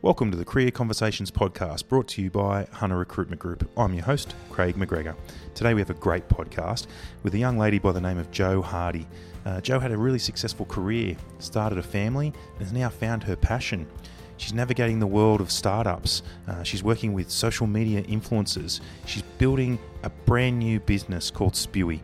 Welcome to the Career Conversations podcast brought to you by Hunter Recruitment Group. I'm your host, Craig McGregor. Today we have a great podcast with a young lady by the name of Jo Hardy. Uh, Jo had a really successful career, started a family, and has now found her passion. She's navigating the world of startups. Uh, she's working with social media influencers. She's building a brand new business called Spewy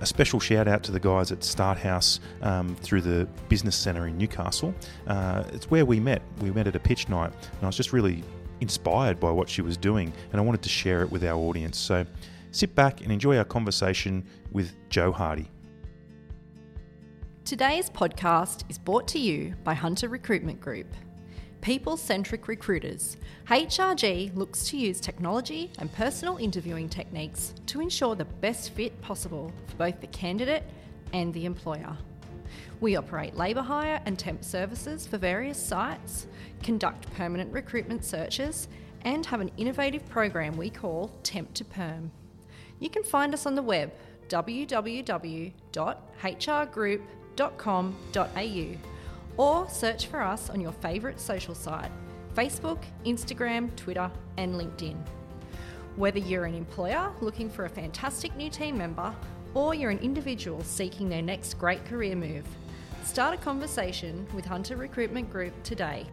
a special shout out to the guys at Start House um, through the Business Centre in Newcastle. Uh, it's where we met. We met at a pitch night, and I was just really inspired by what she was doing, and I wanted to share it with our audience. So sit back and enjoy our conversation with Jo Hardy. Today's podcast is brought to you by Hunter Recruitment Group people centric recruiters, HRG looks to use technology and personal interviewing techniques to ensure the best fit possible for both the candidate and the employer. We operate labour hire and temp services for various sites, conduct permanent recruitment searches, and have an innovative program we call Temp to Perm. You can find us on the web www.hrgroup.com.au or search for us on your favourite social site Facebook, Instagram, Twitter, and LinkedIn. Whether you're an employer looking for a fantastic new team member or you're an individual seeking their next great career move, start a conversation with Hunter Recruitment Group today.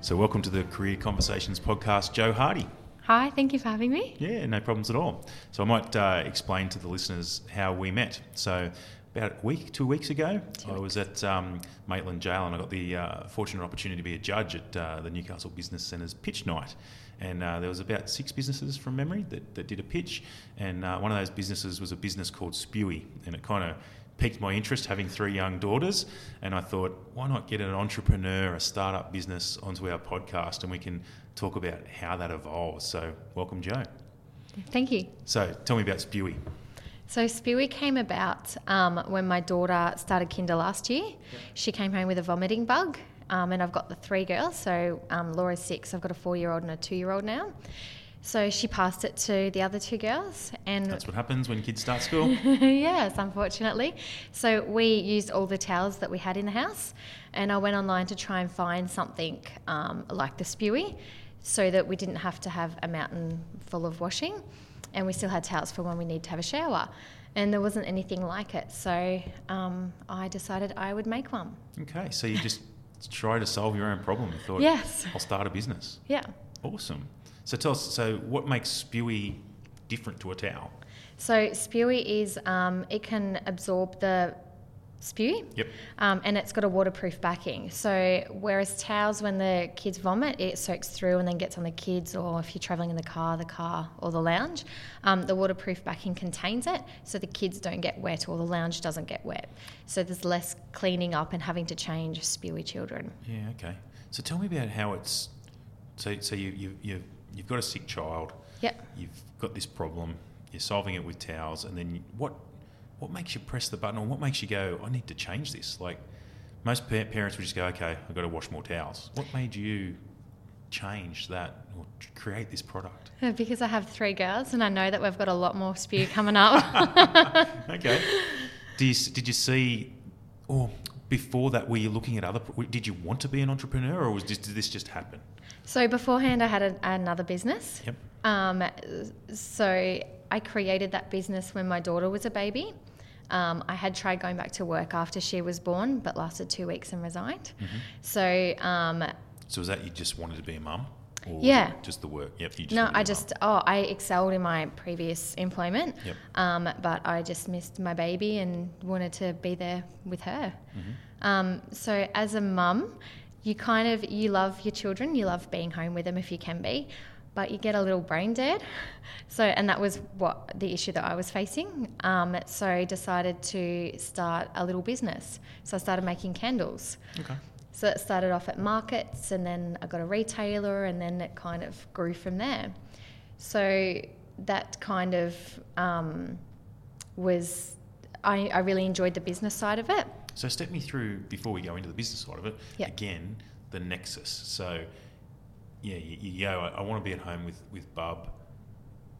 So, welcome to the Career Conversations podcast, Jo Hardy. Hi, thank you for having me. Yeah, no problems at all. So, I might uh, explain to the listeners how we met. So, about a week, two weeks ago, two I was at um, Maitland Gaol and I got the uh, fortunate opportunity to be a judge at uh, the Newcastle Business Centre's pitch night. And uh, there was about six businesses from memory that, that did a pitch. And uh, one of those businesses was a business called Spewy. And it kind of piqued my interest having three young daughters. And I thought, why not get an entrepreneur, a startup business onto our podcast and we can talk about how that evolves. So, welcome, Jo Thank you. So, tell me about Spewy. So Spewy came about um, when my daughter started kinder last year. She came home with a vomiting bug, um, and I've got the three girls. So um, Laura's six. I've got a four-year-old and a two-year-old now. So she passed it to the other two girls, and that's what happens when kids start school. yes, unfortunately. So we used all the towels that we had in the house, and I went online to try and find something um, like the Spewy, so that we didn't have to have a mountain full of washing and we still had towels for when we need to have a shower. And there wasn't anything like it, so um, I decided I would make one. Okay, so you just try to solve your own problem. You thought, yes, I'll start a business. Yeah. Awesome. So tell us, so what makes Spewy different to a towel? So Spewy is um, it can absorb the spew. Yep. Um, and it's got a waterproof backing. So whereas towels, when the kids vomit, it soaks through and then gets on the kids, or if you're traveling in the car, the car or the lounge. Um, the waterproof backing contains it, so the kids don't get wet or the lounge doesn't get wet. So there's less cleaning up and having to change spewy children. Yeah. Okay. So tell me about how it's. So so you you you've, you've got a sick child. Yep. You've got this problem. You're solving it with towels, and then what what makes you press the button or what makes you go, I need to change this? Like most pa- parents would just go, okay, I've got to wash more towels. What made you change that or create this product? Uh, because I have three girls and I know that we've got a lot more spew coming up. okay. Did you, did you see, or before that, were you looking at other, did you want to be an entrepreneur or was this, did this just happen? So beforehand, I had a, another business. Yep. Um, so I created that business when my daughter was a baby. Um, I had tried going back to work after she was born, but lasted two weeks and resigned. Mm-hmm. So, um, so was that you just wanted to be a mum? yeah. just the work. Yep. Just no, I just oh I excelled in my previous employment. Yep. Um, but I just missed my baby and wanted to be there with her. Mm-hmm. Um, so as a mum, you kind of you love your children. You love being home with them if you can be but you get a little brain dead. So, and that was what the issue that I was facing. Um, so, I decided to start a little business. So, I started making candles. Okay. So, it started off at markets, and then I got a retailer, and then it kind of grew from there. So, that kind of um, was, I, I really enjoyed the business side of it. So, step me through before we go into the business side of it. Yep. Again, the nexus. So, yeah, you, go, I, I, want to be at home with, with Bub.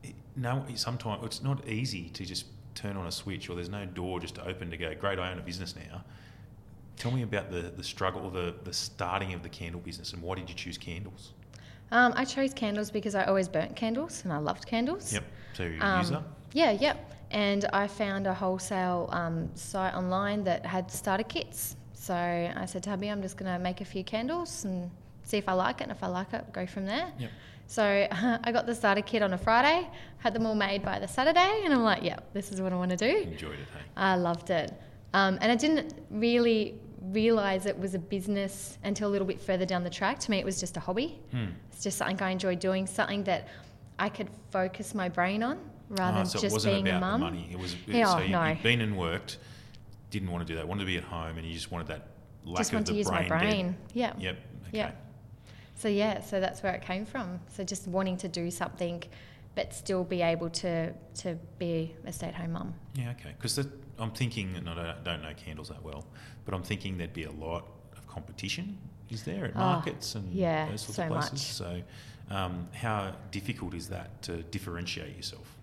It, no, sometimes it's not easy to just turn on a switch or there's no door just to open to go, great, I own a business now. Tell me about the, the struggle, the, the starting of the candle business, and why did you choose candles? Um, I chose candles because I always burnt candles and I loved candles. Yep. So you're a Um, user? Yeah, yep. And I found a wholesale um, site online that had starter kits. So I said to hubby, I'm just going to make a few candles and see if I like it. And if I like it, go from there. Yep. So I got the starter kit on a Friday, had them all made by the Saturday, and I'm like, yep, this is what I want to do. Enjoyed it, hey? I loved it. Um, and I didn't really realize it was a business until a little bit further down the track. To me, it was just a hobby. Hmm. It's just something I enjoyed doing, something that I could focus my brain on rather Ah, than so it just wasn't being about a mum. the money. It was Yeah, so oh, you, no. you'd been and worked, didn't want to do that, wanted to be at home, and you just wanted that lack Just the to use brain my brain. Yeah. Yep. Okay. Yeah. So yeah, so that's where it came from. So just wanting to do something, but still be able to to be a stay-at-home mum. Yeah, okay. Because I'm thinking, and I don't, know candles that well, but I'm thinking there'd be a lot of competition. Is there at Oh, markets and yeah, those sorts so of places? much. So, um, how difficult is that to differentiate yourself?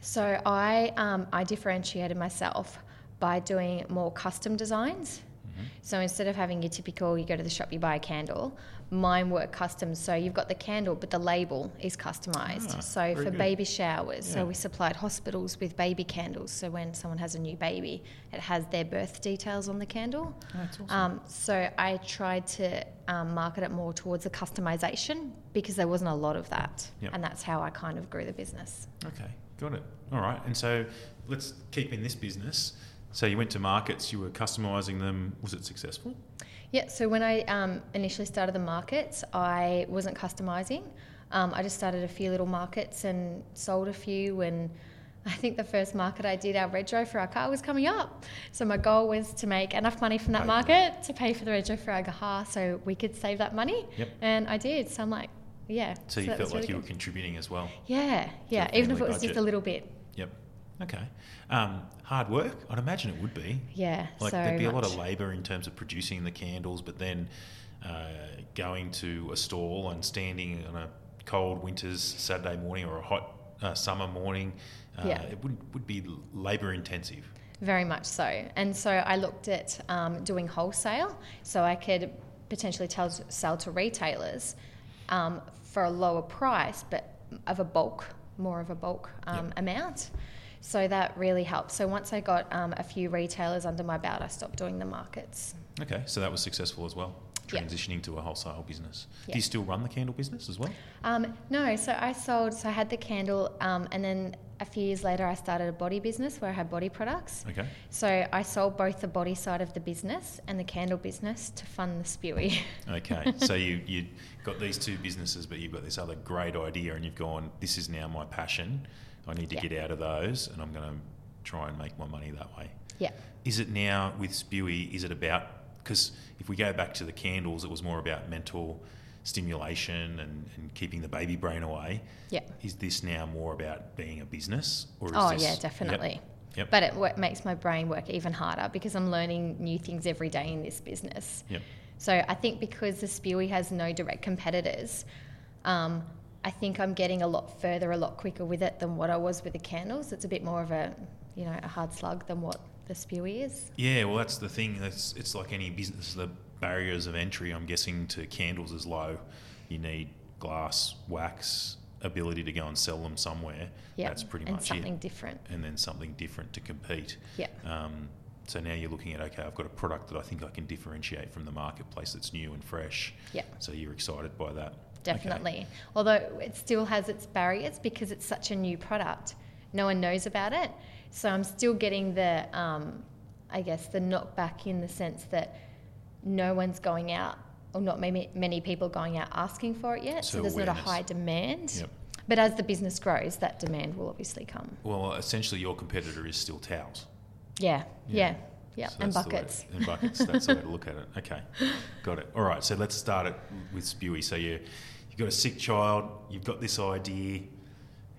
So I um, I differentiated myself by doing more custom designs. Mm-hmm. So instead of having your typical, you go to the shop, you buy a candle, mine were custom. So you've got the candle, but the label is customized. Ah, so for good. baby showers, Yeah. so we supplied hospitals with baby candles. So when someone has a new baby, it has their birth details on the candle. That's awesome. Um, so I tried to um, market it more towards the customization because there wasn't a lot of that, Yep. and that's how I kind of grew the business. Okay, got it. All right. And so let's keep in this business. So you went to markets, you were customizing them. Was it successful? Yeah, so when I um, initially started the markets, I wasn't customizing. Um, I just started a few little markets and sold a few. And I think the first market I did, our rego for our car was coming up. So my goal was to make enough money from that market to pay for the rego for our car so we could save that money. Yep. And I did. So I'm like, yeah. So you felt like really you were contributing as well. Yeah, yeah. Even if it was just a little bit. Yep. Okay. Um, hard work? I'd imagine it would be. Yeah, Like so there'd be a lot of labour in terms of producing the candles, but then uh, going to a stall and standing on a cold winter's Saturday morning or a hot uh, summer morning, uh, Yeah. it would would be labour intensive. Very much so. And so I looked at um, doing wholesale so I could potentially tell, sell to retailers um, for a lower price, but of a bulk, more of a bulk um, Yep. amount. So that really helped. So once I got um, a few retailers under my belt, I stopped doing the markets. Okay, so that was successful as well. Transitioning to a wholesale business. Do you still run the candle business as well? Um, no, so I sold, so I had the candle, um, and then a few years later, I started a body business where I had body products. Okay. So I sold both the body side of the business and the candle business to fund the spewy. Okay, so you you got these two businesses, but you've got this other great idea, and you've gone, "This is now my passion. I need to Yeah. get out of those, and I'm going to try and make my money that way." yeah. Is it now with Spewy? Is it about because if we go back to the candles, it was more about mental stimulation and, and keeping the baby brain away. Yeah. Is this now more about being a business, or is Oh this, yeah, definitely. Yep. But it makes my brain work even harder because I'm learning new things every day in this business. Yep. So I think because the Spewy has no direct competitors, um, I think I'm getting a lot further, a lot quicker with it than what I was with the candles. It's a bit more of a, you know, a hard slug than what the Spewy is. Yeah, well, that's the thing. That's it's like any business. The barriers of entry, I'm guessing, to candles is low. You need glass, wax, ability to go and sell them somewhere. Yeah. that's pretty much it. and much something it. different. And then something different to compete. Yeah. Um, so now you're looking at okay, I've got a product that I think I can differentiate from the marketplace that's new and fresh. Yeah. So you're excited by that. Definitely. Although it still has its barriers because it's such a new product. No one knows about it. So I'm still getting the, um, I guess, the knockback in the sense that no one's going out, or not many, many people going out asking for it yet. So, So there's not a high demand. Yep. But as the business grows, that demand will obviously come. Well, essentially, your competitor is still towels. Yeah, Yeah. yeah, yeah. So and the way- buckets. and buckets. That's the way to look at it. Okay, got it. All right. So let's start it with Spewy. So you you've got a sick child. You've got this idea.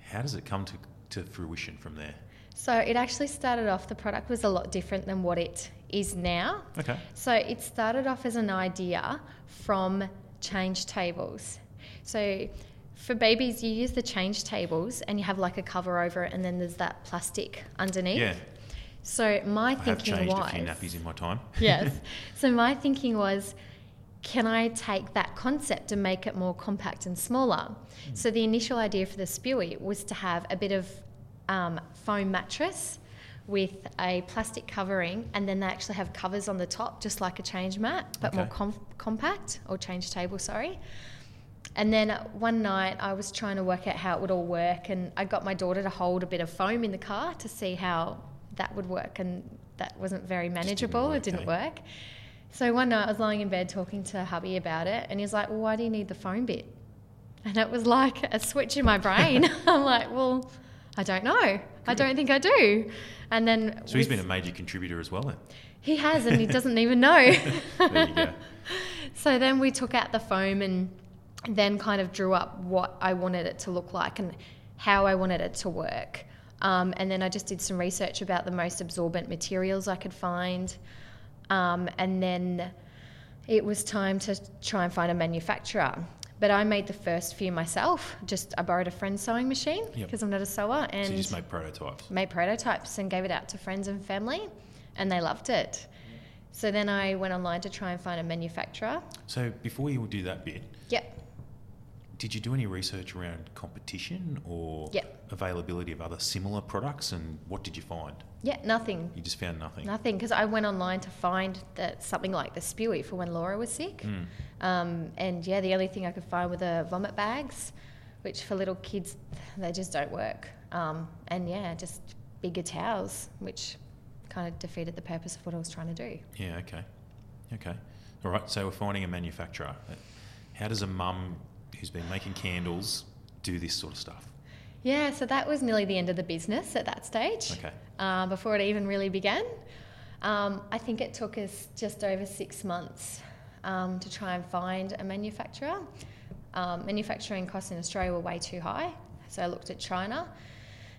How does it come to, to fruition from there? So it actually started off, the product was a lot different than what it is now. Okay. So it started off as an idea from change tables. So for babies, you use the change tables and you have like a cover over it, and then there's that plastic underneath. Yeah. So my I have changed was a few nappies in my time. yes. So my thinking was, can I take that concept and make it more compact and smaller? Hmm. So the initial idea for the Spewy was to have a bit of um, foam mattress with a plastic covering, and then they actually have covers on the top, just like a change mat, but more com- compact or change table. Sorry. And then one night I was trying to work out how it would all work, and I got my daughter to hold a bit of foam in the car to see how that would work, and that wasn't very manageable. work, it didn't eh? work. So one night I was lying in bed talking to hubby about it, and he's like, "Well, why do you need the foam bit?" And it was like a switch in my brain. I'm like, "Well, I don't know. I don't think I do." And then So he's been a major contributor as well then. he has, and he doesn't even know. There you go. So then we took out the foam and then kind of drew up what I wanted it to look like and how I wanted it to work. Um, and then I just did some research about the most absorbent materials I could find. Um, and then it was time to try and find a manufacturer. But I made the first few myself. Just I borrowed a friend's sewing machine Yep. because I'm not a sewer, and so you just make prototypes. made prototypes and gave it out to friends and family, and they loved it. So then I went online to try and find a manufacturer. So before you would do that bit, Yep. Did you do any research around competition or Yep. availability of other similar products and what did you find? Yeah, nothing. You just found nothing. Nothing, because I went online to find that something like the Spewy for when Laura was sick. Mm. Um, and yeah, the only thing I could find were the vomit bags, which for little kids, they just don't work. Um, and yeah, just bigger towels, which kind of defeated the purpose of what I was trying to do. Yeah, okay. Okay. All right, so we're finding a manufacturer. How does a mum who's been making candles do this sort of stuff? Yeah, so that was nearly the end of the business at that stage. Okay. uh, before it even really began. Um, I think it took us just over six months um, to try and find a manufacturer. Um, manufacturing costs in Australia were way too high, so I looked at China.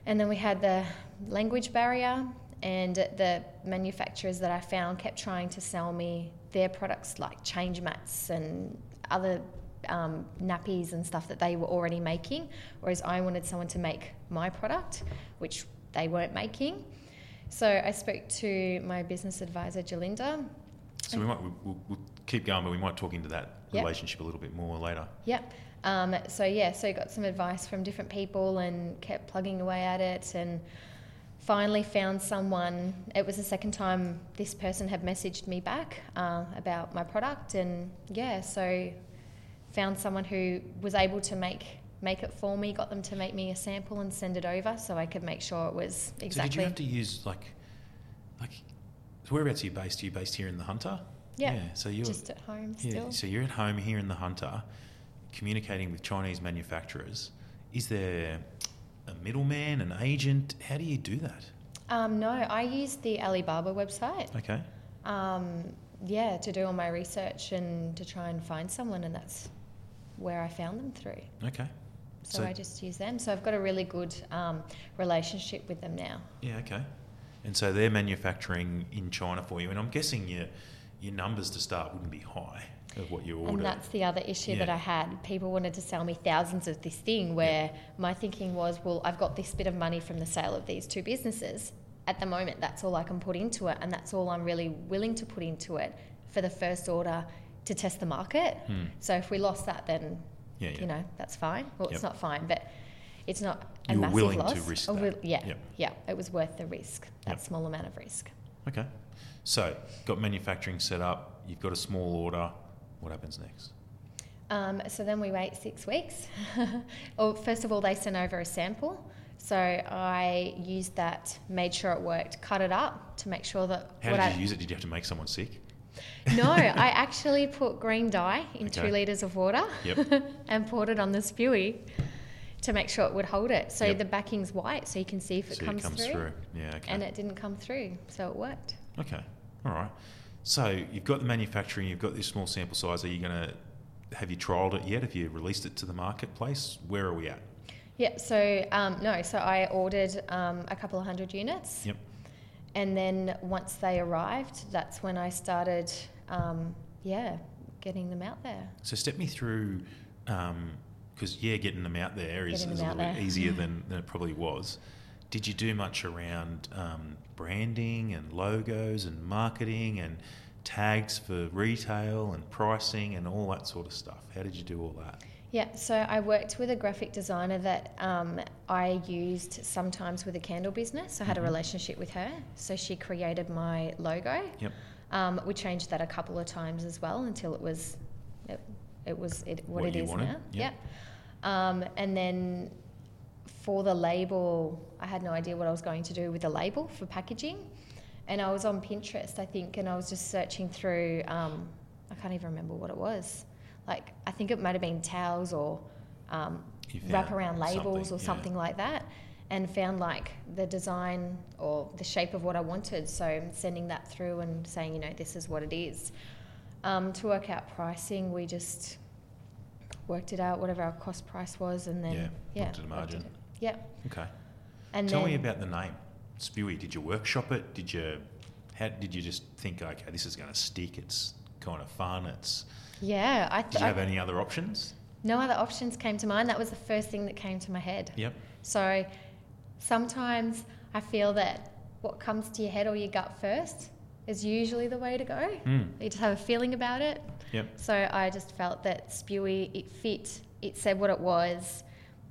And then we had the language barrier, and the manufacturers that I found kept trying to sell me their products like change mats and other um, nappies and stuff that they were already making, whereas I wanted someone to make my product, which they weren't making. So I spoke to my business advisor, Jalinda. So we might we'll, we'll keep going, but we might talk into that Yep. relationship a little bit more later. Yep. Um, so yeah, so got some advice from different people and kept plugging away at it and finally found someone. It was the second time this person had messaged me back uh, about my product and yeah, so found someone who was able to make make it for me, got them to make me a sample and send it over so I could make sure it was exactly. So did you have to use like like so whereabouts are you based? Are you based here in the Hunter? Yeah, So you're just at home yeah, still. so you're at home here in the Hunter, communicating with Chinese manufacturers. Is there a middleman, an agent? How do you do that? Um, no, I use the Alibaba website. Okay. um, yeah, to do all my research and to try and find someone, and that's where I found them through. Okay. So, So- I just use them. So I've got a really good um, relationship with them now. Yeah, okay. And so they're manufacturing in China for you, and I'm guessing your your numbers to start wouldn't be high of what you order. And that's the other issue that I had. People wanted to sell me thousands of this thing, where my thinking was, well, I've got this bit of money from the sale of these two businesses. At the moment, that's all I can put into it, and that's all I'm really willing to put into it for the first order to test the market. Hmm. So if we lost that, then Yeah, yeah. you know that's fine. Well, Yep. it's not fine, but it's not a You massive willing to risk that. yeah, Yep. yeah, it was worth the risk. That Yep. small amount of risk. Okay. So got manufacturing set up. You've got a small order. What happens next? Um, so then we wait six weeks. well, first of all, they sent over a sample. So I used that, made sure it worked, cut it up to make sure that How what did I you use it? Did you have to make someone sick? no, I actually put green dye in Okay. two liters of water Yep. and poured it on the spewy to make sure it would hold it. So Yep. the backing's white, so you can see if it so comes, it comes through. through. Yeah. Okay. And it didn't come through, so it worked. Okay. All right. So you've got the manufacturing. You've got this small sample size. Are you going to have you trialed it yet? Have you released it to the marketplace? Where are we at? Yeah, So um, no. So I ordered um, a couple of hundred units. Yep. And then once they arrived, that's when I started, um, yeah, getting them out there. So step me through, because yeah, getting them out there is, is a little out bit easier than, than it probably was. did you do much around um, branding and logos and marketing and tags for retail and pricing and all that sort of stuff? How did you do all that? Yeah, so I worked with a graphic designer that um, I used sometimes with a candle business. I had Mhm. a relationship with her, so she created my logo. Yep. Um, we changed that a couple of times as well until it was, it, it was it, what, What it is wanted, now. yep. Yep. Um, and then for the label, I had no idea what I was going to do with the label for packaging, and I was on Pinterest, I think, and I was just searching through. Um, I can't even remember what it was. Like I think it might have been towels or um, wraparound labels something, or yeah. something like that, and found like the design or the shape of what I wanted. So sending that through and saying, you know, this is what it is. Um, to work out pricing, we just worked it out, whatever our cost price was, and then Yeah, yeah, looked at the worked margin. Yeah, Okay. and Tell then me about the name, Spewy. Did you workshop it? Did you, how did you just think, okay, this is going to stick? It's kind of fun. It's. Yeah, I, Did th- you I have any other options? no other options came to mind. That was the first thing that came to my head. Yep. So sometimes I feel that what comes to your head or your gut first is usually the way to go. Mm. You just have a feeling about it. Yep. So I just felt that Spewy, it fit, it said what it was.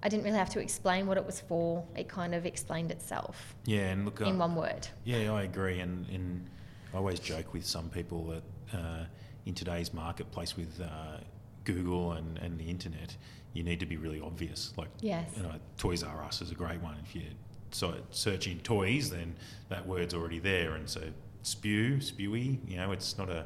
I didn't really have to explain what it was for. It kind of explained itself Yeah, and look, in uh, one word. yeah, I agree. And, and I always joke with some people that uh, in today's marketplace with uh, Google and, and the internet, you need to be really obvious. Like, Yes. you know, Toys R Us is a great one. If you so searching toys, then that word's already there. And so spew, spewy, you know, it's not a,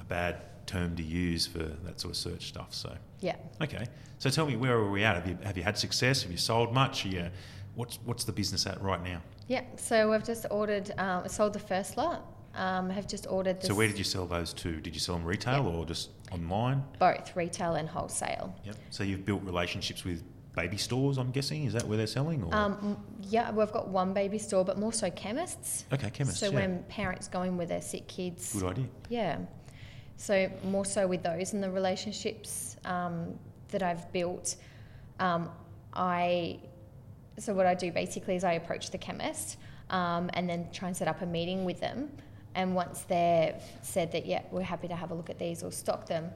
a bad term to use for that sort of search stuff. So Yeah. okay, so tell me where are we at? Have you have you had success? Have you sold much? You, what's what's the business at right now? Yeah. So we've just ordered, um, sold the first lot. Um, have just ordered this So where did you sell those to? Did you sell them retail Yeah. or just online? both retail and wholesale. Yep. So you've built relationships with baby stores. I'm guessing is that where they're selling? Or Um, yeah, we've got one baby store, but more so chemists. okay, chemists. so yeah. when parents go in with their sick kids, Good idea. yeah. So more so with those and the relationships um, that I've built, um, I. So what I do basically is I approach the chemist um, and then try and set up a meeting with them. And once they've said that, yeah, we're happy to have a look at these or stock them,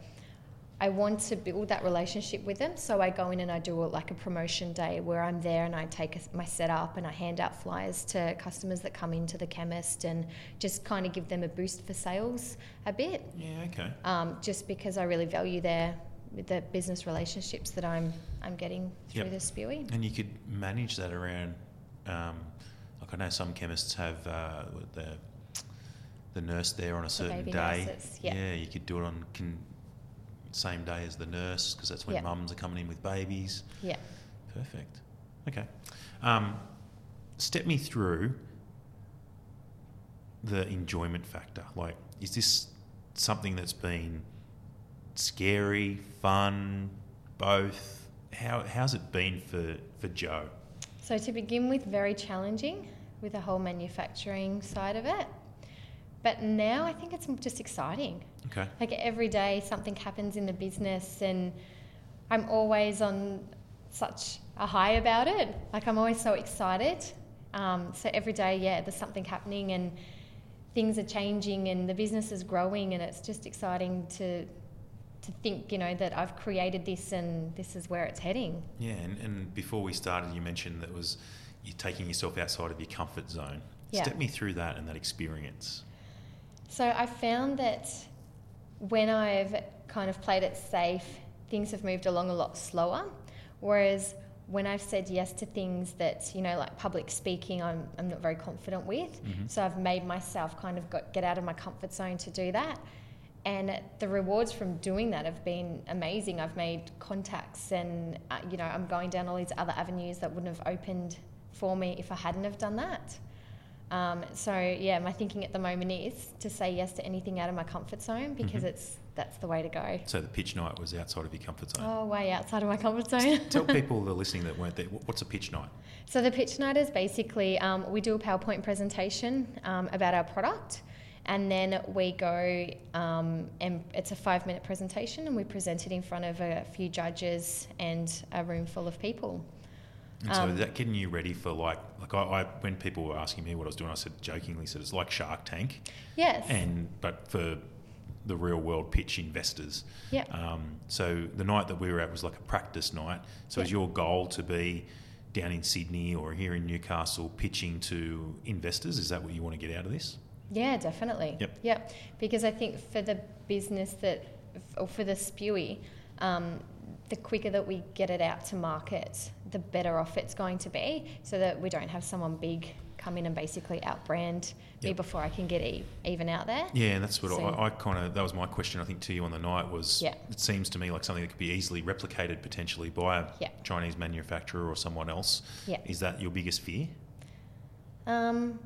I want to build that relationship with them. So I go in and I do a, like a promotion day where I'm there and I take a, my setup and I hand out flyers to customers that come into the chemist and just kind of give them a boost for sales a bit. Yeah. Okay. Um, just because I really value their the business relationships that I'm I'm getting through Yep. the spewy. And you could manage that around, um, like I know some chemists have uh, the the nurse there on a certain day. nurses, yeah. you could do it on can, same day as the nurse because that's when Yeah. mums are coming in with babies. Yeah. Perfect. Okay. Um, step me through the enjoyment factor. Like, is this something that's been scary, fun, both? How, how's it been for, for Jo? So to begin with, very challenging with the whole manufacturing side of it. But now I think it's just exciting. Okay. Like every day something happens in the business and I'm always on such a high about it. Like I'm always so excited. Um, so every day, yeah, there's something happening and things are changing and the business is growing and it's just exciting to to think, you know, that I've created this and this is where it's heading. Yeah, and, and before we started, you mentioned that was you're taking yourself outside of your comfort zone. Yeah. Step me through that and that experience. So I found that when I've kind of played it safe, things have moved along a lot slower. Whereas when I've said yes to things that, you know, like public speaking, I'm, I'm not very confident with. Mhm. So I've made myself kind of got, get out of my comfort zone to do that. And the rewards from doing that have been amazing. I've made contacts and, uh, you know, I'm going down all these other avenues that wouldn't have opened for me if I hadn't have done that. Um, so yeah, my thinking at the moment is to say yes to anything out of my comfort zone because Mhm. it's that's the way to go. So the pitch night was outside of your comfort zone. Oh, way outside of my comfort zone. Tell people that are listening that weren't there, what's a pitch night? So the pitch night is basically um, we do a PowerPoint presentation um, about our product, and then we go um, and it's a five minute presentation, and we present it in front of a few judges and a room full of people. And so Um, is that getting you ready for like like I, I when people were asking me what I was doing, I said jokingly said it's like Shark Tank, Yes. and but for the real world pitch investors. yeah. Um, so the night that we were at was like a practice night. So is your goal to be down in Sydney or here in Newcastle pitching to investors? Is that what you want to get out of this? Yeah, definitely. Yep. Yep. Because I think for the business that, or for the spewy, um, the quicker that we get it out to market, the better off it's going to be, so that we don't have someone big come in and basically outbrand me Yep. before I can get e- even out there. Yeah, and that's what So- I, I kind of that was my question I think to you on the night was Yeah. it seems to me like something that could be easily replicated potentially by a Yeah. Chinese manufacturer or someone else. Yeah. Is that your biggest fear? Um,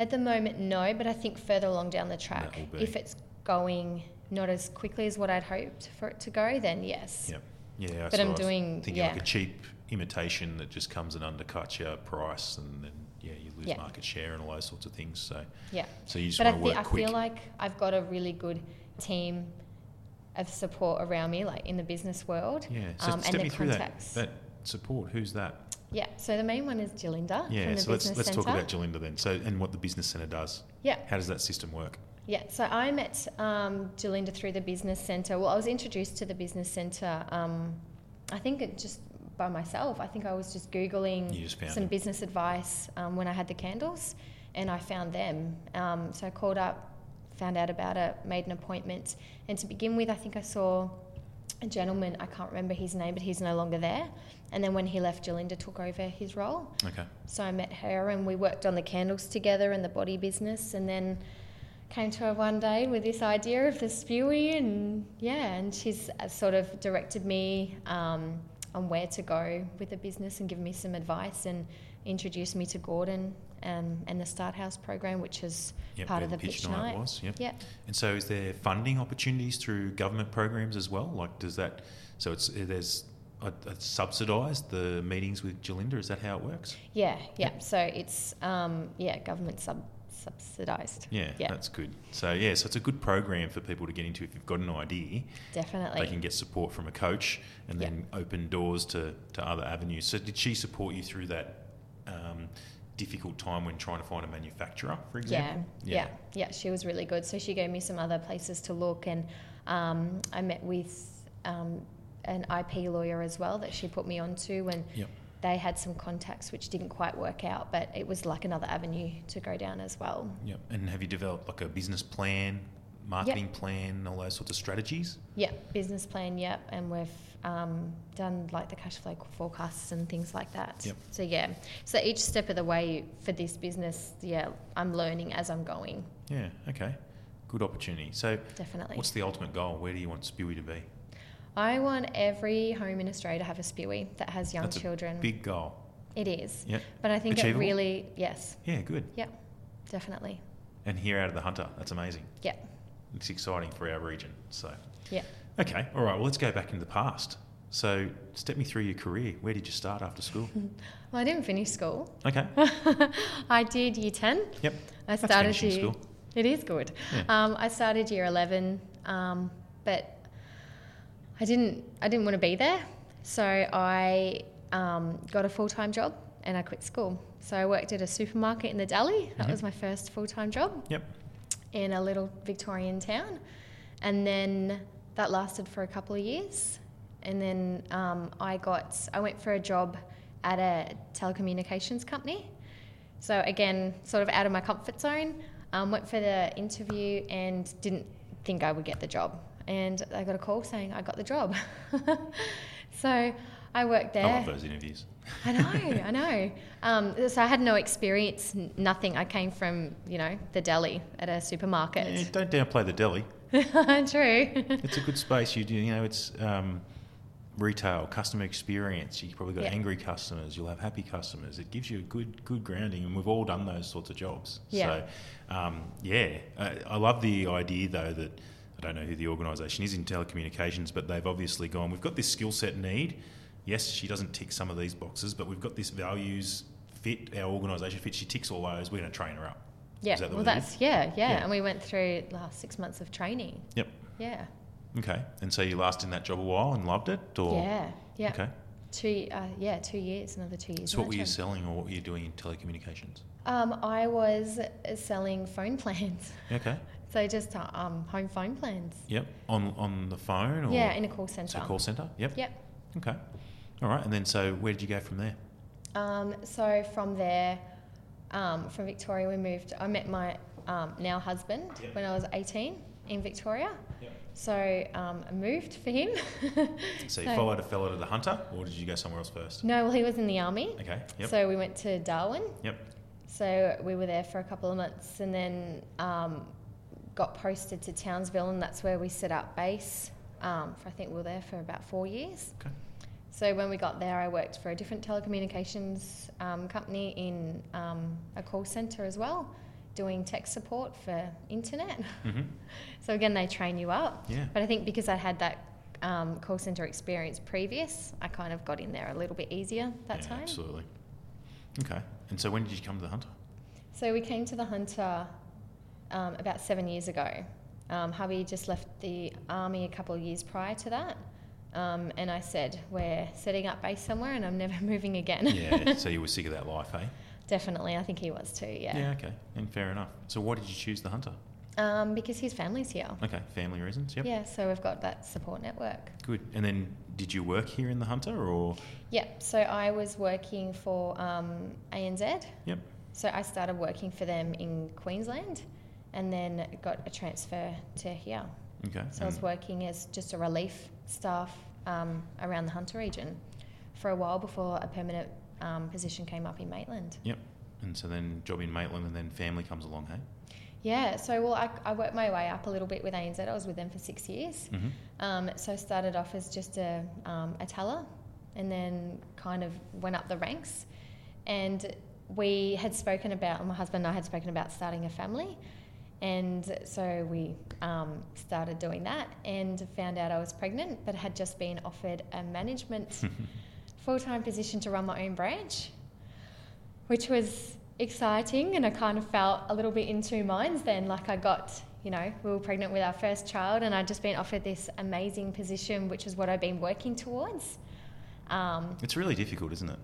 at the moment, no, but I think further along down the track, if it's going not as quickly as what I'd hoped for it to go, then yes. Yep. Yeah, But so I'm I was doing- thinking yeah. like a cheap imitation that just comes and undercuts your price, and then yeah, you lose Yeah. market share and all those sorts of things. So, Yeah. so you just But I, want to work I quick. feel like I've got a really good team of support around me, like in the business world. yeah. So um, step and me the through that, contacts. that support. Who's that? Yeah. So the main one is Jalinda Yeah. from the So let's business let's talk about Jalinda then. So and what the business centre does. Yeah. How does that system work? Yeah, so I met um, Jalinda through the business centre. Well, I was introduced to the business centre, um, I think it just by myself. I think I was just Googling just some it. business advice um, when I had the candles and I found them. Um, so I called up, found out about it, made an appointment. And to begin with, I think I saw a gentleman, I can't remember his name, but he's no longer there. And then when he left, Jalinda took over his role. Okay. So I met her and we worked on the candles together and the body business and then came to her one day with this idea of the spewy and yeah, and she's uh, sort of directed me um, on where to go with the business and given me some advice and introduced me to Gordon um, and the Start House program, which is Yep, part of the pitch, night. was. Yep. Yeah. And so, is there funding opportunities through government programs as well? Like, does that? So it's there's a, a subsidised the meetings with Jalinda. Is that how it works? Yeah, yeah. So it's um, yeah, government sub subsidised. Yeah, Yeah. that's good. So yeah, so it's a good program for people to get into if you've got an idea. Definitely. They can get support from a coach and Yeah. then open doors to, to other avenues. So did she support you through that um, difficult time when trying to find a manufacturer, for example Yeah, example? yeah, yeah, She was really good. So she gave me some other places to look, and um, I met with um, an IP lawyer as well that she put me onto, and Yep. They had some contacts which didn't quite work out, but it was like another avenue to go down as well. Yep. And have you developed like a business plan, marketing plan, all those sorts of strategies? Yeah, business plan. Yep, and we've um, done like the cash flow forecasts and things like that. Yep. So yeah, so each step of the way for this business, yeah, I'm learning as I'm going. Yeah. Okay. Good opportunity. So, Definitely. what's the ultimate goal? Where do you want Spewy to be? I want every home in Australia to have a spewy that has young That's a children. Big goal. it is. Yep. But I think Achievable? it really, yes, Yeah. Good. Yeah, definitely. And here out of the Hunter, that's amazing. Yeah. It's exciting for our region. So, Yeah. okay. All right. Well, let's go back into the past. So, step me through your career. Where did you start after school? Well, I didn't finish school. Okay. I did year 10. Yep. I started year. school. It is good. Yeah. Um, I started year 11, um, but I didn't, I didn't want to be there. So I um, got a full time job and I quit school. So I worked at a supermarket in the Dally. That Mhm. was my first full time job. Yep. in a little Victorian town. And then that lasted for a couple of years. And then um, I got, I went for a job at a telecommunications company. So again, sort of out of my comfort zone. Um, went for the interview and didn't think I would get the job. And I got a call saying I got the job. so I worked there. I love those interviews. I know, I know. Um, so I had no experience, nothing. I came from, you know, the deli at a Yeah, supermarket. don't downplay the deli. True. It's a good space. You do, you know, it's um, retail, customer experience. You've probably got Yeah. angry customers. You'll have happy customers. It gives you a good, good grounding, and we've all done those sorts of jobs. Yeah. So, um, yeah, I, I love the idea though that I don't know who the organisation is in telecommunications, but they've obviously gone. We've got this skill set need. Yes, she doesn't tick some of these boxes, but we've got this values fit. Our organisation fit. She ticks all those. We're going to train her up. Yeah. That well, way it is? that's yeah, yeah, Yeah. And we went through last six months of training. Yep. Yeah. Okay. And so you lasted in that job a while and loved it, or Yeah. Yeah. Okay. Two, uh, yeah, two years, another two years. So, what were you job. selling or what were you doing in telecommunications? Um, I was selling phone plans, Okay. So just uh, um, home phone plans. Yep. On on the phone or Yeah, in a call centre. so call center? Yep. Yep. Okay. All right. And then so where did you go from there? Um, so from there, um, from Victoria, we moved. I met my um, now husband Yep. when I was 18 in Victoria. Yep. So um, I moved for him. So you followed a fellow to the hunter or did you go somewhere else first? No, well, he was in the army. Okay. Yep. So we went to Darwin. Yep. So we were there for a couple of months and then um, got posted to Townsville, and that's where we set up base. Um, for, I think we were there for about four years. Okay. So when we got there, I worked for a different telecommunications um, company in um, a call centre as well, doing tech support for internet. Mm-hmm. So again, they train you up. Yeah. But I think because I had that um, call centre experience previous, I kind of got in there a little bit easier that yeah, time. Absolutely. Okay. And so when did you come to the hunter? So we came to the Hunter um, about seven years ago. Um, hubby just left the army a couple of years prior to that. Um, and I said, We're setting up base somewhere and I'm never moving again. Yeah. so you were sick of that life, eh? Definitely, I think he was too, yeah. Yeah, okay. And fair enough. So why did you choose the hunter? Um, because his family's here. Okay. Family reasons. Yep. Yeah, so we've got that support network. Good. And then did you work here in the hunter or? Yeah, so I was working for um, ANZ. Yep. So I started working for them in Queensland and then got a transfer to here. Okay. So I was working as just a relief staff um, around the Hunter region for a while before a permanent um, position came up in Maitland. Yep. And so then job in Maitland and then family comes along, hey? Yeah, so well, I, I worked my way up a little bit with ANZ. I was with them for six years. Mm-hmm. Um, so I started off as just a, um, a teller and then kind of went up the ranks. And we had spoken about, my husband and I had spoken about starting a family. And so we um, started doing that and found out I was pregnant, but had just been offered a management full time position to run my own branch, which was exciting. And I kind of felt a little bit in two minds then. Like I got, you know, we were pregnant with our first child, and I'd just been offered this amazing position, which is what I've been working towards. Um, It's really difficult, isn't it?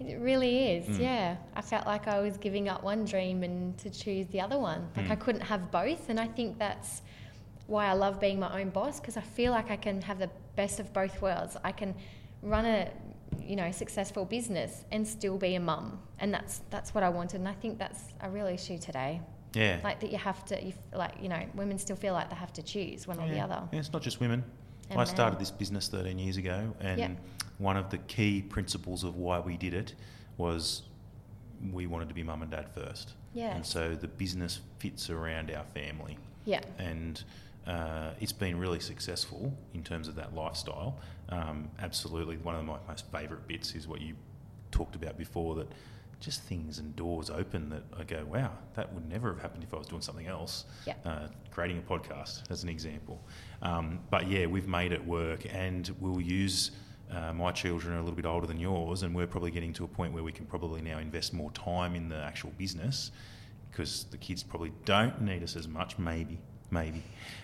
It really is, Mm. yeah. I felt like I was giving up one dream and to choose the other one. Like I Mm. couldn't have both, and I think that's why I love being my own boss because I feel like I can have the best of both worlds. I can run a you know successful business and still be a mum, and that's that's what I wanted. And I think that's a real issue today. Yeah. Like that you have to, you, f- like you know, women still feel like they have to choose one or the other. Yeah, it's not just women. And I started this business 13 years ago, and Yep. One of the key principles of why we did it was we wanted to be mum and dad first. Yes. And so the business fits around our family. Yeah. And uh, it's been really successful in terms of that lifestyle. Um, absolutely, one of my most favourite bits is what you talked about before that just things and doors open that I go, wow, that would never have happened if I was doing something else. Yeah. Uh, creating a podcast, as an example. Um, but yeah, we've made it work, and we'll use. Uh, my children are a little bit older than yours, and we're probably getting to a point where we can probably now invest more time in the actual business because the kids probably don't need us as much, maybe, maybe.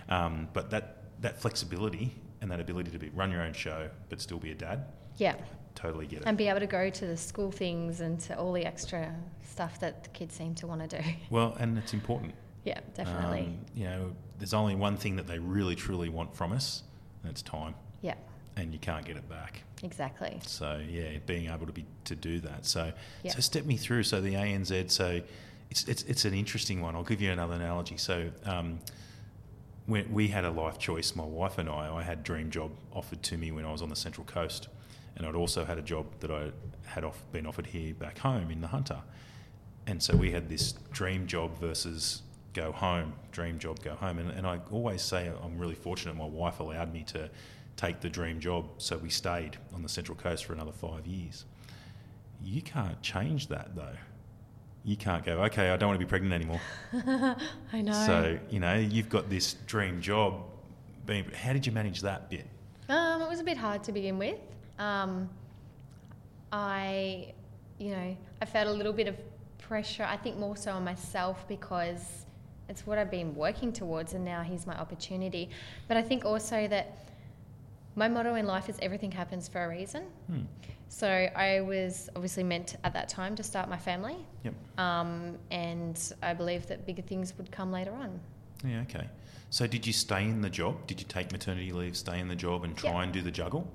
Um, but that that flexibility and that ability to be, run your own show but still be a dad, Yeah. totally get it. And be able to go to the school things and to all the extra stuff that the kids seem to want to do. well, and it's important. Yeah, definitely. Um, you know, there's only one thing that they really truly want from us, and it's time, yeah, and you can't get it back. exactly. So yeah, being able to be to do that. So Yeah. so step me through. So the ANZ. So it's it's it's an interesting one. I'll give you another analogy. So. Um, we, we had a life choice, my wife and I. I had dream job offered to me when I was on the Central Coast, and I'd also had a job that I had off, been offered here back home in the Hunter. And so we had this dream job versus go home, dream job, go home. And, and I always say I'm really fortunate my wife allowed me to take the dream job, so we stayed on the Central Coast for another five years. You can't change that though. You can't go, okay, I don't want to be pregnant anymore. I know. So, you know, you've got this dream job. Being, how did you manage that bit? Um, it was a bit hard to begin with. Um, I, you know, I felt a little bit of pressure. I think more so on myself because it's what I've been working towards, and now here's my opportunity. But I think also that my motto in life is everything happens for a reason. Hmm. So I was obviously meant at that time to start my family, Yep. um, and I believe that bigger things would come later on. Yeah, okay. So did you stay in the job? Did you take maternity leave, stay in the job and try Yeah. and do the juggle?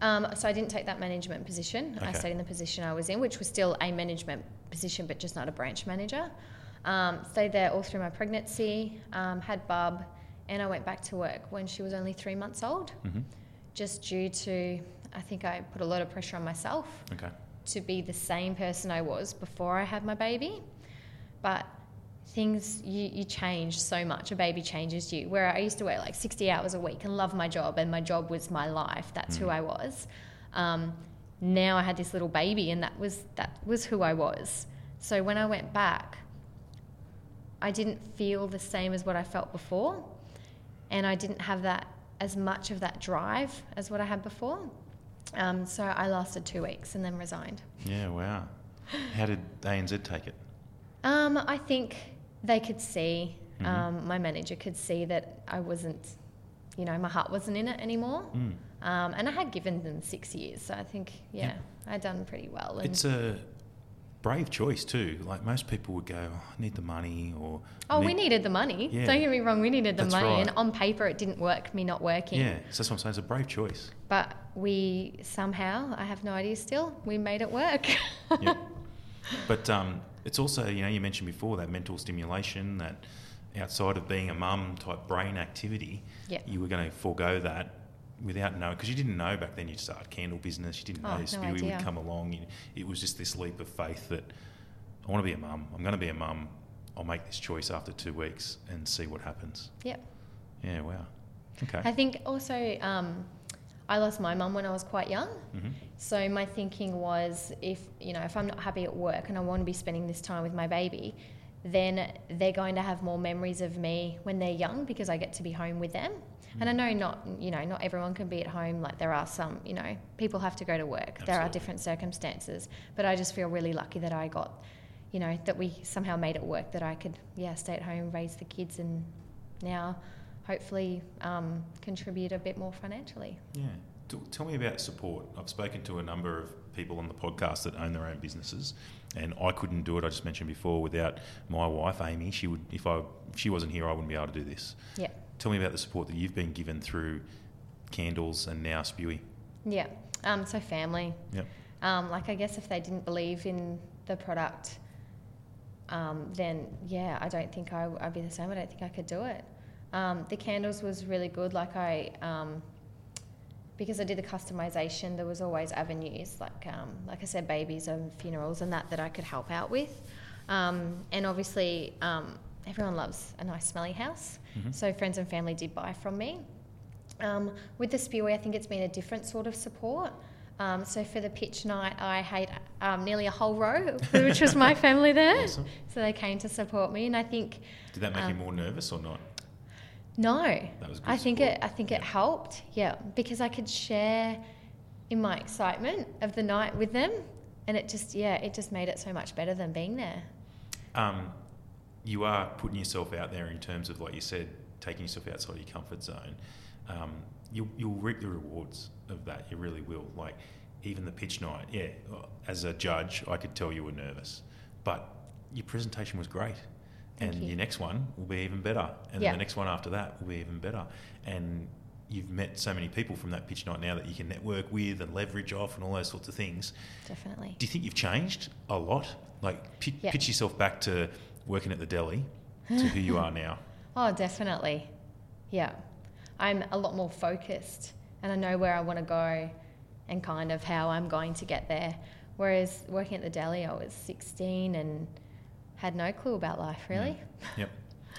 Um, so I didn't take that management position. I stayed in the position I was in, which was still a management position, but just not a branch manager. Um, stayed there all through my pregnancy, um, had Bub, and I went back to work when she was only three months old, hmm just due to, I think I put a lot of pressure on myself Okay. to be the same person I was before I had my baby. But things, you, you change so much. A baby changes you. Where I used to work like 60 hours a week and love my job, and my job was my life. That's who Mm. I was. Um, now I had this little baby, and that was that was who I was. So when I went back, I didn't feel the same as what I felt before, and I didn't have that as much of that drive as what I had before. Um, so I lasted two weeks and then resigned. Yeah, wow. How did ANZ take it? Um, I think they could see, Mhm. um, my manager could see that I wasn't, you know, my heart wasn't in it anymore. Mm. Um, and I had given them six years, so I think, yeah, Yeah. I'd done pretty well. And It's a brave choice too. Like most people would go, oh, I need the money or oh, we needed the money. Yeah. Don't get me wrong, we needed the That's money. right. And on paper, it didn't work, me not working. Yeah, so that's what I'm saying. It's a brave choice. But we somehow, I have no idea still, we made it work. Yep. But um, it's also, you know, you mentioned before that mental stimulation, that outside of being a mum type brain activity, Yeah. you were going to forego that without knowing, because you didn't know back then you'd start candle business, you didn't Oh, know no Spewy would come along. You, it was just this leap of faith that I want to be a mum. I'm going to be a mum. I'll make this choice after two weeks and see what happens. yep. Yeah, wow. Okay. I think also um, I lost my mum when I was quite young. hmm So my thinking was if you know if I'm not happy at work and I want to be spending this time with my baby, then they're going to have more memories of me when they're young because I get to be home with them. And I know not you know not everyone can be at home like there are some you know people have to go to work. There are different circumstances, but I just feel really lucky that I got you know that we somehow made it work that I could yeah stay at home raise the kids and now hopefully um, contribute a bit more financially. Yeah. Tell me about support. I've spoken to a number of people on the podcast that own their own businesses, and I couldn't do it. I just mentioned before without my wife Amy. She would, if I, if she wasn't here, I wouldn't be able to do this. Yeah. Tell me about the support that you've been given through Candles and now Spewy. Yeah. Um, so family. Yeah. Um, like I guess if they didn't believe in the product, um, then yeah, I don't think I, I'd be the same. I don't think I could do it. Um, the candles was really good. Like I, um, because I did the customization, there was always avenues like um, like I said, babies and funerals and that that I could help out with. Um, and obviously, um, everyone loves a nice smelly house. Mhm. So friends and family did buy from me. Um, with the Spewy, I think it's been a different sort of support. Um, so for the pitch night, I had um, nearly a whole row, which was my family there. Awesome. So they came to support me, and I think Did that make you Um, more nervous or not? no, That was good I think support. it. I think it helped. Yeah, because I could share in my excitement of the night with them, and it just yeah, it just made it so much better than being there. Um, you are putting yourself out there in terms of, like you said, taking yourself outside your comfort zone. Um, you, you'll reap the rewards of that. You really will. Like even the pitch night, yeah. As a judge, I could tell you were nervous, but your presentation was great, Thank and you. your next one will be even better, and Yeah. the next one after that will be even better, and you've met so many people from that pitch night now that you can network with and leverage off and all those sorts of things. Definitely. Do you think you've changed a lot? Like, pi- Yeah. pitch yourself back to working at the deli to who you are now. Oh, definitely. Yeah. I'm a lot more focused and I know where I want to go and kind of how I'm going to get there. Whereas working at the deli, I was 16 and had no clue about life, mm. really. Yep.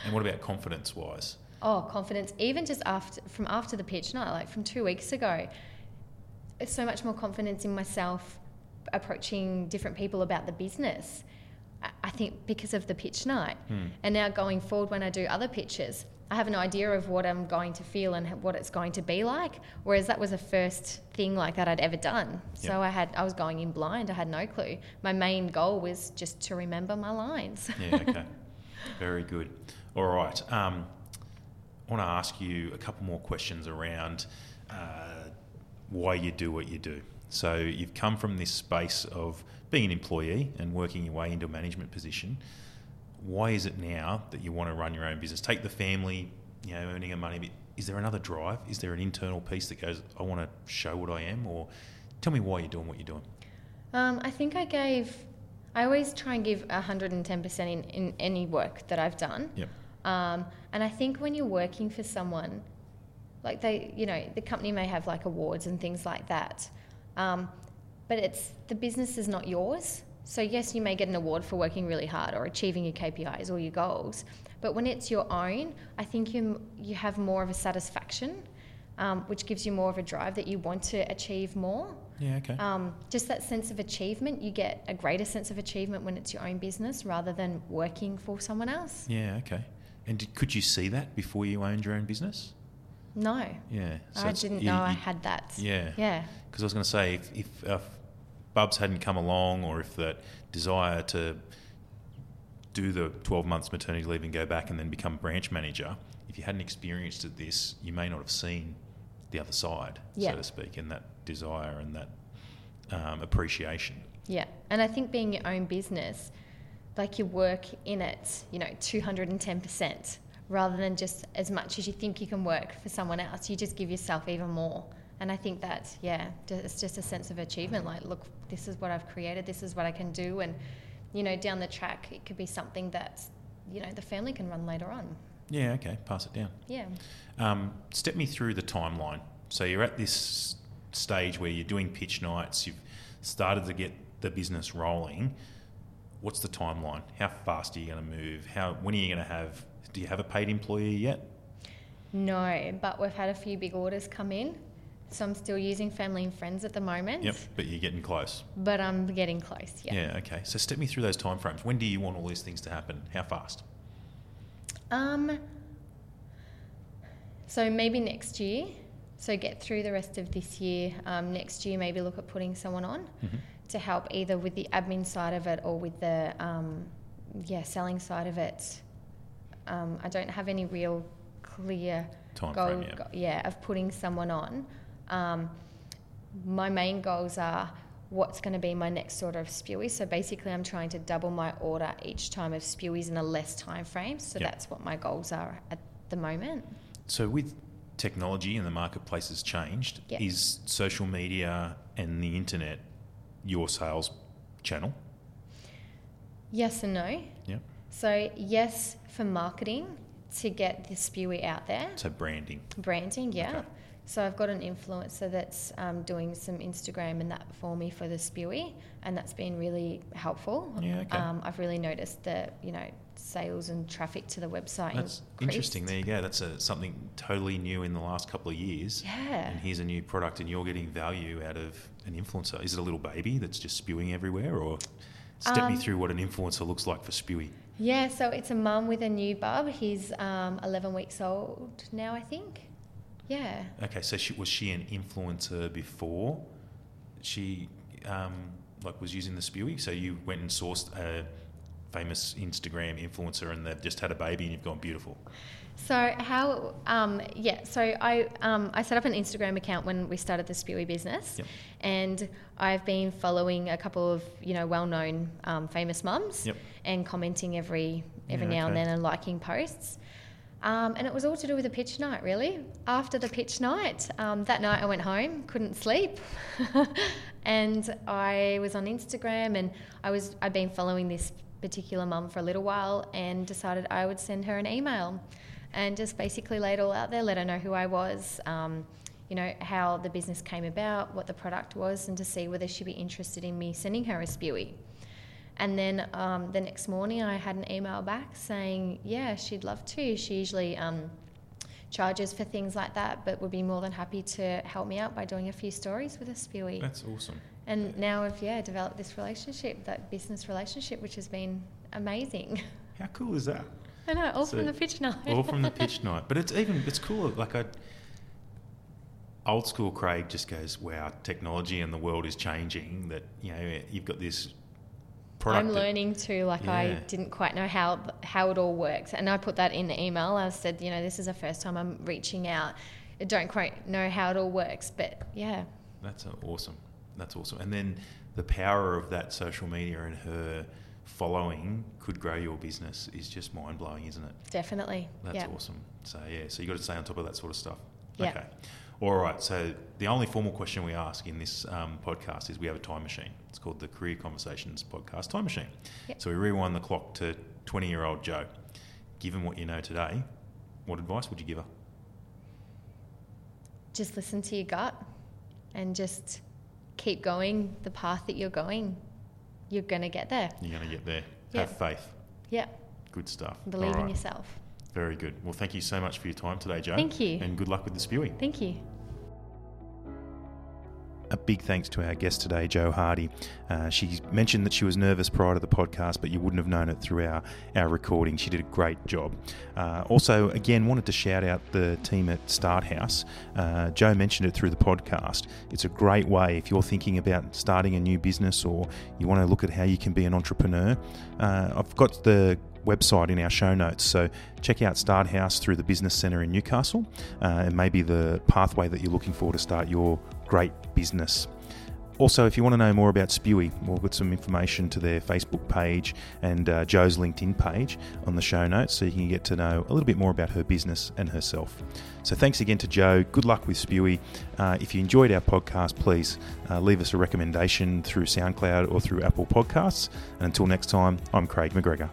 And what about confidence wise? Oh, confidence. Even just after, from after the pitch night, like from two weeks ago, it's so much more confidence in myself approaching different people about the business. I- think because of the pitch night. Hmm. And now going forward, when I do other pitches, I have an idea of what I'm going to feel and what it's going to be like. Whereas that was the first thing like that I'd ever done. So I had I was going in blind. I had no clue. My main goal was just to remember my lines. Yeah, okay. Very good. All right. Um, I want to ask you a couple more questions around uh, why you do what you do. So you've come from this space of being an employee and working your way into a management position. Why is it now that you want to run your own business? Take the family, you know, earning a money. Is there another drive? Is there an internal piece that goes, I want to show what I am? Or tell me why you're doing what you're doing. Um, I think I gave, I always try and give 110% in, in any work that I've done. Yep. Um, and I think when you're working for someone, like they, you know, the company may have like awards and things like that. Um, but it's the business is not yours. So yes, you may get an award for working really hard or achieving your KPIs or your goals. But when it's your own, I think you you have more of a satisfaction, um, which gives you more of a drive that you want to achieve more. Yeah, okay. Um, just that sense of achievement, you get a greater sense of achievement when it's your own business rather than working for someone else. yeah, okay. And did, could you see that before you owned your own business? No, Yeah. so I didn't you- know I had that. Yeah. Yeah. Because I was going to say, if, if uh, Bubs hadn't come along, or if that desire to do the 12 months maternity leave and go back and then become branch manager, if you hadn't experienced it, this, you may not have seen the other side, Yeah. so to speak, and that desire and that um, appreciation. Yeah, and I think being your own business, like you work in it, you know, 210%, rather than just as much as you think you can work for someone else. You just give yourself even more. And I think that, yeah, it's just a sense of achievement. Like, look, this is what I've created, this is what I can do. And, you know, down the track, it could be something that, you know, the family can run later on. Yeah, okay, pass it down. Yeah. Um, step me through the timeline. So you're at this stage where you're doing pitch nights, you've started to get the business rolling. What's the timeline? How fast are you going to move? How when are you going to have? Do you have a paid employee yet? No, but we've had a few big orders come in. So I'm still using family and friends at the moment. Yep, but you're getting close. But I'm getting close, yeah. Yeah. okay. So step me through those timeframes. When do you want all these things to happen? How fast? Um, so maybe next year. So get through the rest of this year. Um, next year, maybe look at putting someone on Mhm. to help either with the admin side of it or with the um, yeah selling side of it. Um, I don't have any real clear Time goal, frame, yeah. go- yeah, of putting someone on. Um, my main goals are what's going to be my next order of spewies. So basically, I'm trying to double my order each time of spewies in a less time frame. So Yep. that's what my goals are at the moment. So with technology and the marketplace has changed, Yeah. is social media and the internet your sales channel? Yes and no. Yep. So yes, for marketing to get the spewy out there. So branding. Branding, yeah. Okay. So I've got an influencer that's um, doing some Instagram and that for me for the spewy, and that's been really helpful. Yeah, okay. Um, I've really noticed the you know sales and traffic to the website. That's increased. interesting. There you go. That's a, something totally new in the last couple of years. Yeah. And here's a new product, and you're getting value out of an influencer. Is it a little baby that's just spewing everywhere, or step me Um, through what an influencer looks like for spewy? Yeah, so it's a mum with a new bub. He's um, 11 weeks old now, I think. Yeah. Okay, so she, was she an influencer before she um, like was using the spewy? So you went and sourced a famous Instagram influencer, and they've just had a baby, and you've gone beautiful. So how? Um, yeah. So I um, I set up an Instagram account when we started the Spewy business, Yep. and I've been following a couple of you know well-known um, famous mums, Yep. and commenting every every Yeah, now and then and liking posts. Um, and it was all to do with the pitch night, really. After the pitch night, um, that night I went home, couldn't sleep, and I was on Instagram, and I was I've been following this particular mum for a little while, and decided I would send her an email, and just basically lay it all out there, let her know who I was, um, you know how the business came about, what the product was, and to see whether she'd be interested in me sending her a spewy. And then um, the next morning, I had an email back saying, yeah, she'd love to. She usually um, charges for things like that, but would be more than happy to help me out by doing a few stories with a spewy. That's awesome. And now I've yeah developed this relationship, that business relationship, which has been amazing. How cool is that? I know, all So- from the pitch night. All from the pitch night. But it's even it's cool. Like I, old school Craig just goes, "Wow, technology and the world is changing." That you know you've got this product. I'm learning too. Like I didn't quite know how how it all works, and I put that in the email. I said, you know, this is the first time I'm reaching out. I don't quite know how it all works, but yeah, That's awesome. That's awesome. And then the power of that social media and her following could grow your business is just mind blowing, isn't it? definitely. That's yeah. awesome. So yeah, so you got to stay on top of that sort of stuff. Yeah. Okay. All right. So the only formal question we ask in this um, podcast is we have a time machine. It's called the Career Conversations Podcast Time Machine. Yep. So we rewind the clock to 20 year old Jo. Given what you know today, what advice would you give her? Just listen to your gut, and just keep going the path that you're going. You're gonna get there. You're going to get there. Yeah. Have faith. Yeah, Good stuff. believe All in yourself. Very good. Well, thank you so much for your time today, Jo. Thank you. And good luck with the spewing. Thank you. A big thanks to our guest today, Jo Hardy. Uh, she mentioned that she was nervous prior to the podcast, but you wouldn't have known it through our, our recording. She did a great job. Uh, also, again, wanted to shout out the team at Start House. Uh, Jo mentioned it through the podcast. It's a great way if you're thinking about starting a new business or you want to look at how you can be an entrepreneur. Uh, I've got the website in our show notes. So check out Start House through the Business Centre in Newcastle uh, and maybe the pathway that you're looking for to start your great business. Also, if you want to know more about Spewy, we'll put some information to their Facebook page and uh, Jo's LinkedIn page on the show notes so you can get to know a little bit more about her business and herself. So, thanks again to Jo. Good luck with Spewy. Uh, if you enjoyed our podcast, please uh, leave us a recommendation through SoundCloud or through Apple Podcasts. And until next time, I'm Craig McGregor.